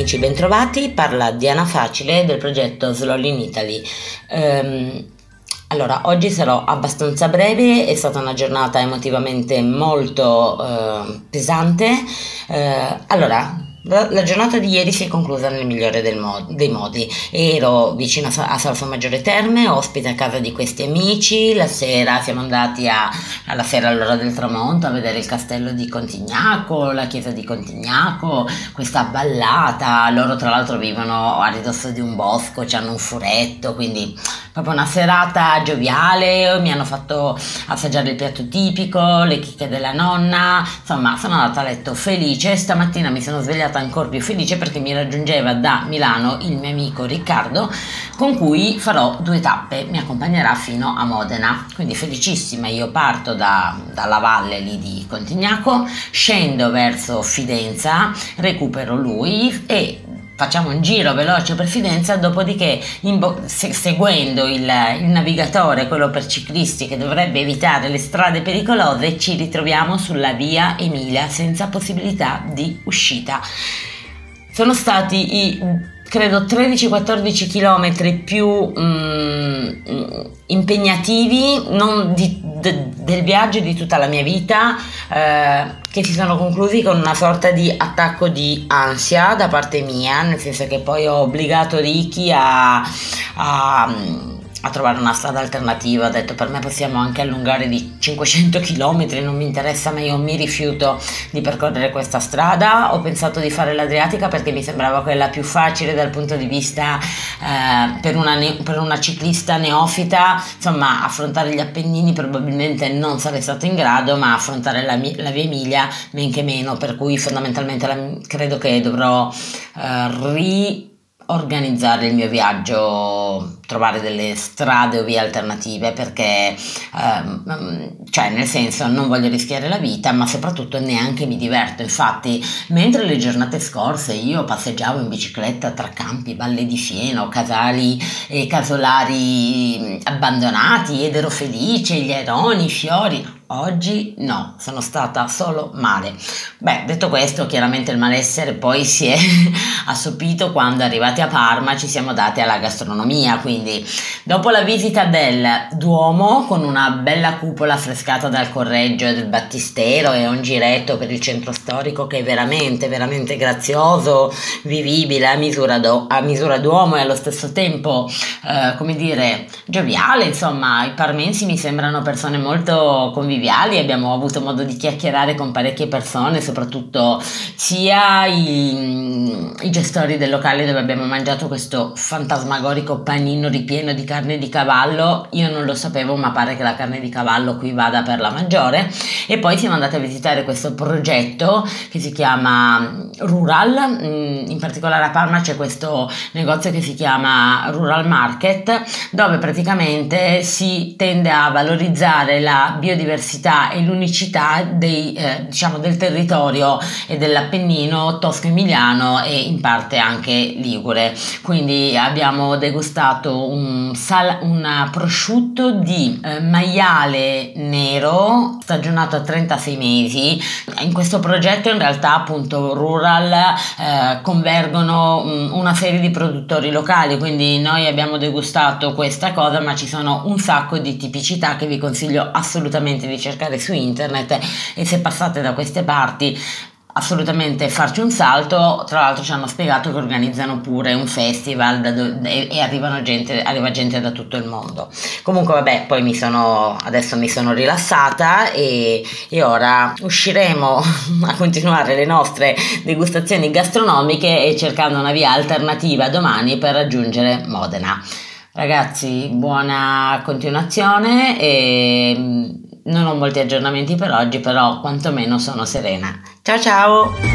amici, bentrovati. Parla Diana Facile del progetto Sloll in Italy. Um, allora, oggi sarò abbastanza breve, è stata una giornata emotivamente molto uh, pesante. Uh, allora, la giornata di ieri si è conclusa nel migliore mo- dei modi. Ero vicino a, Salso Maggiore Terme, ospite a casa di questi amici. La sera siamo andati a, alla sera all'ora del tramonto a vedere il castello di Contignaco, la chiesa di Contignaco, questa ballata. Loro, tra l'altro, vivono a ridosso di un bosco, hanno un furetto, quindi proprio una serata gioviale. Mi hanno fatto assaggiare il piatto tipico, le chicche della nonna. Insomma, sono andata a letto felice. Stamattina mi sono svegliata stata ancora più felice perché mi raggiungeva da Milano il mio amico Riccardo con cui farò due tappe, mi accompagnerà fino a Modena, quindi felicissima, io parto da, dalla valle lì di Contignaco, scendo verso Fidenza, recupero lui e facciamo un giro veloce per Fidenza, dopodiché bo- se- seguendo il, il, navigatore, quello per ciclisti che dovrebbe evitare le strade pericolose, ci ritroviamo sulla via Emilia senza possibilità di uscita. Sono stati i credo 13-14 km più mm, impegnativi di, de, del viaggio di tutta la mia vita eh, che si sono conclusi con una sorta di attacco di ansia da parte mia nel senso che poi ho obbligato Ricky a, a a trovare una strada alternativa, ho detto per me possiamo anche allungare di 500 km, non mi interessa ma io mi rifiuto di percorrere questa strada, ho pensato di fare l'Adriatica perché mi sembrava quella più facile dal punto di vista eh, per, una ne- per, una ciclista neofita, insomma affrontare gli Appennini probabilmente non sarei stato in grado, ma affrontare la, mi- la via Emilia men che meno, per cui fondamentalmente la- credo che dovrò eh, ri organizzare il mio viaggio, trovare delle strade o vie alternative perché, ehm, cioè nel senso non voglio rischiare la vita ma soprattutto neanche mi diverto. Infatti mentre le giornate scorse io passeggiavo in bicicletta tra campi, valle di fieno, casali e casolari abbandonati ed ero felice, gli aironi, i fiori, Oggi no, sono stata solo male. Beh, detto questo, chiaramente il malessere poi si è assopito quando arrivati a Parma ci siamo dati alla gastronomia, quindi dopo la visita del Duomo con una bella cupola affrescata dal Correggio e del Battistero e un giretto per il centro storico che è veramente, veramente grazioso, vivibile a misura, do, a misura d'uomo e allo stesso tempo, eh, come dire, gioviale, insomma, i parmensi mi sembrano persone molto conviviali, abbiamo avuto modo di chiacchierare con parecchie persone, soprattutto sia i, i gestori del locale dove abbiamo mangiato questo fantasmagorico panino ripieno di carne di cavallo, io non lo sapevo ma pare che la carne di cavallo qui vada per la maggiore. E poi siamo andati a visitare questo progetto che si chiama Rural, mm, in particolare a Parma c'è questo negozio che si chiama Rural Market dove praticamente si tende a valorizzare la biodiversità diversità e l'unicità dei, eh, diciamo, del territorio e dell'Appennino tosco-emiliano e in parte anche ligure. Quindi abbiamo degustato un, sal- un prosciutto di eh, maiale nero stagionato a 36 mesi. In questo progetto in realtà appunto Rural eh, convergono um, una serie di produttori locali, quindi noi abbiamo degustato questa cosa, ma ci sono un sacco di tipicità che vi consiglio assolutamente di cercare su internet e se passate da queste parti assolutamente farci un salto. Tra l'altro ci hanno spiegato che organizzano pure un festival do- e gente, arriva gente da tutto il mondo. Comunque vabbè poi mi sono adesso mi sono rilassata e, e ora usciremo a continuare le nostre degustazioni gastronomiche e cercando una via alternativa domani per raggiungere Modena. Ragazzi buona continuazione e non ho molti aggiornamenti per oggi, però quantomeno sono serena. Ciao ciao!